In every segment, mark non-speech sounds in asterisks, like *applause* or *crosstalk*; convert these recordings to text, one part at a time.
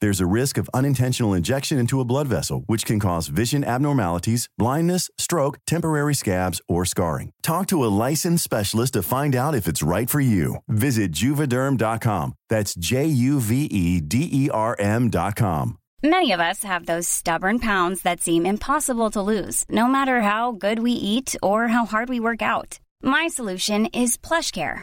There's a risk of unintentional injection into a blood vessel, which can cause vision abnormalities, blindness, stroke, temporary scabs, or scarring. Talk to a licensed specialist to find out if it's right for you. Visit juvederm.com. That's J U V E D E R M.com. Many of us have those stubborn pounds that seem impossible to lose, no matter how good we eat or how hard we work out. My solution is PlushCare.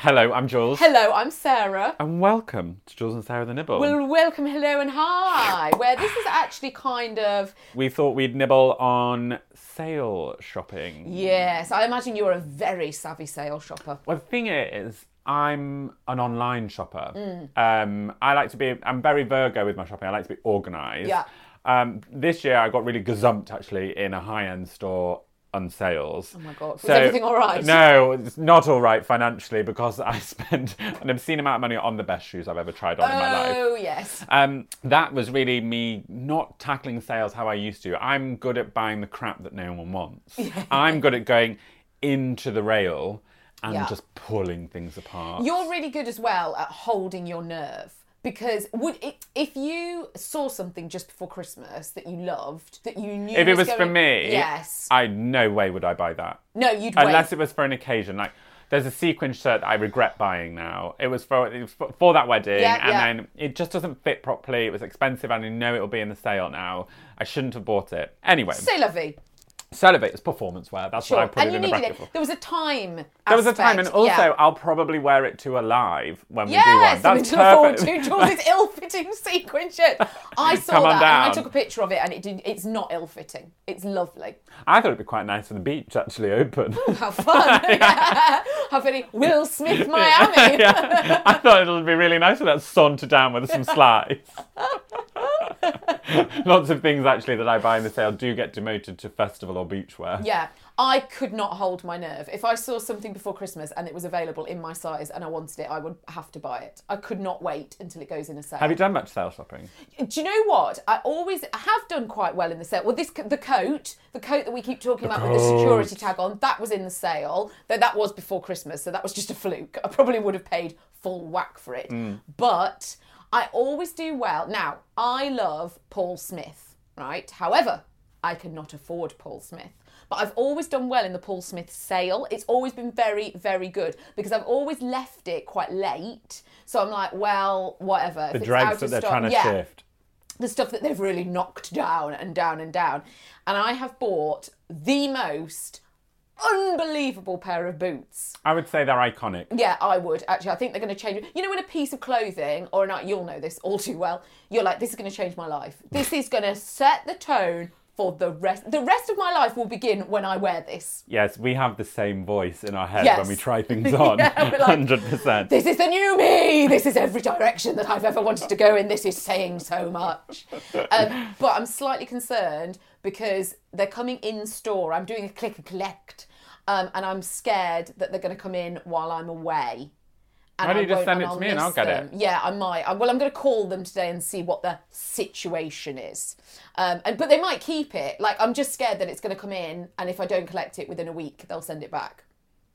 Hello, I'm Jules. Hello, I'm Sarah. And welcome to Jules and Sarah the Nibble. Well, welcome, hello, and hi. Where this is actually kind of we thought we'd nibble on sale shopping. yes. I imagine you're a very savvy sale shopper. Well, the thing is, I'm an online shopper. Mm. Um, I like to be, I'm very Virgo with my shopping. I like to be organised. Yeah. Um, this year I got really gazumped actually in a high end store on sales. Oh my God. Was everything all right? No, it's not all right financially because I *laughs* spent an obscene amount of money on the best shoes I've ever tried on in my life. Oh yes. Um, that was really me not tackling sales how I used to. I'm good at buying the crap that no one wants. *laughs* I'm good at going into the rail and Yeah. just pulling things apart. You're really good as well at holding your nerve. Because would it, if you saw something just before Christmas that you loved, that you knew if it was going, for me, yes, I no way would I buy that. no, you'd wait. Unless it was for an occasion. Like there's a sequin shirt that I regret buying now. It was for it was for, that wedding, Yeah, and yeah. then it just doesn't fit properly. It was expensive, and I know it will be in the sale now. I shouldn't have bought it. Anyway, C'est la vie. Celibate is performance wear. That's what I put And it you in the needed bracket it. for. There was a time. There was a time, and also yeah. I'll probably wear it to a live when we do one. Yes, That's to look forward perfect. to. Jules' *laughs* ill-fitting *laughs* sequin shirt. I saw that and I took a picture of it, and it did, it's not ill-fitting. It's lovely. I thought it'd be quite nice for the beach actually open. How fun! *laughs* How very Will Smith Miami. yeah, I thought it would be really nice for that saunter down with some slides. *laughs* Lots of things actually that I buy in the sale do get demoted to festival or beachwear. Yeah, I could not hold my nerve. If I saw something before Christmas and it was available in my size and I wanted it, I would have to buy it. I could not wait until it goes in a sale. Have you done much sale shopping? Do you know what? I always I have done quite well in the sale. Well, this the coat, the coat that we keep talking about with the security tag on, that was in the sale. Though that was before Christmas, so that was just a fluke. I probably would have paid full whack for it. Mm. But I always do well. Now, I love Paul Smith, right? However, I cannot afford Paul Smith. But I've always done well in the Paul Smith sale. It's always been very, very good because I've always left it quite late. So I'm like, well, whatever. The If it's dregs out that they're stock- trying to yeah shift. the stuff that they've really knocked down and down and down. And I have bought the most unbelievable pair of boots. I would say they're iconic. Yeah, I would actually. I think they're going to change. You know, when a piece of clothing, or not, you'll know this all too well. You're like, this is going to change my life. This is going to set the tone for the rest. The rest of my life will begin when I wear this. Yes, we have the same voice in our head Yes. when we try things *laughs* on. Yeah, we're like, 100%. This is the new me. This is every direction that I've ever wanted to go in. This is saying so much. Um, but I'm slightly concerned because they're coming in store. I'm doing a click and collect, um, and I'm scared that they're going to come in while I'm away. And Why don't you just send it to me and I'll get them. it? Yeah, I might. I, well, I'm going to call them today and see what the situation is. Um, and but they might keep it. Like I'm just scared that it's going to come in, and if I don't collect it within a week, they'll send it back.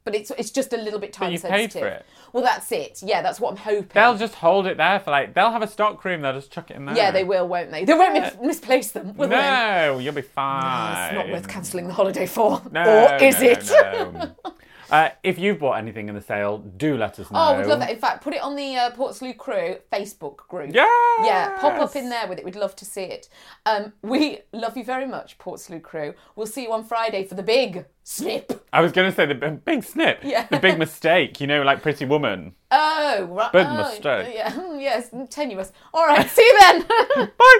But it's it's just a little bit time you sensitive. paid for it. Well, that's it. Yeah, that's what I'm hoping. They'll just hold it there for like. They'll have a stock room. They'll just chuck it in there. yeah, they will, won't they? They won't mis- misplace them, will they? No, you'll be fine. It's not worth cancelling the holiday for. No, or is no, it? no. *laughs* uh, if you've bought anything in the sale, do let us know. Oh, we'd love that. In fact, put it on the uh, Portslade Crew Facebook group. Yeah. Yeah, pop up in there with it. We'd love to see it. Um, we love you very much, Portslade Crew. We'll see you on Friday for the big snip. I was going to say the b- big snip. Yeah. The big mistake. You know, like Pretty Woman. Oh, right. Big oh, mistake. Yeah, hmm, yes, tenuous. All right, see you then. *laughs* Bye.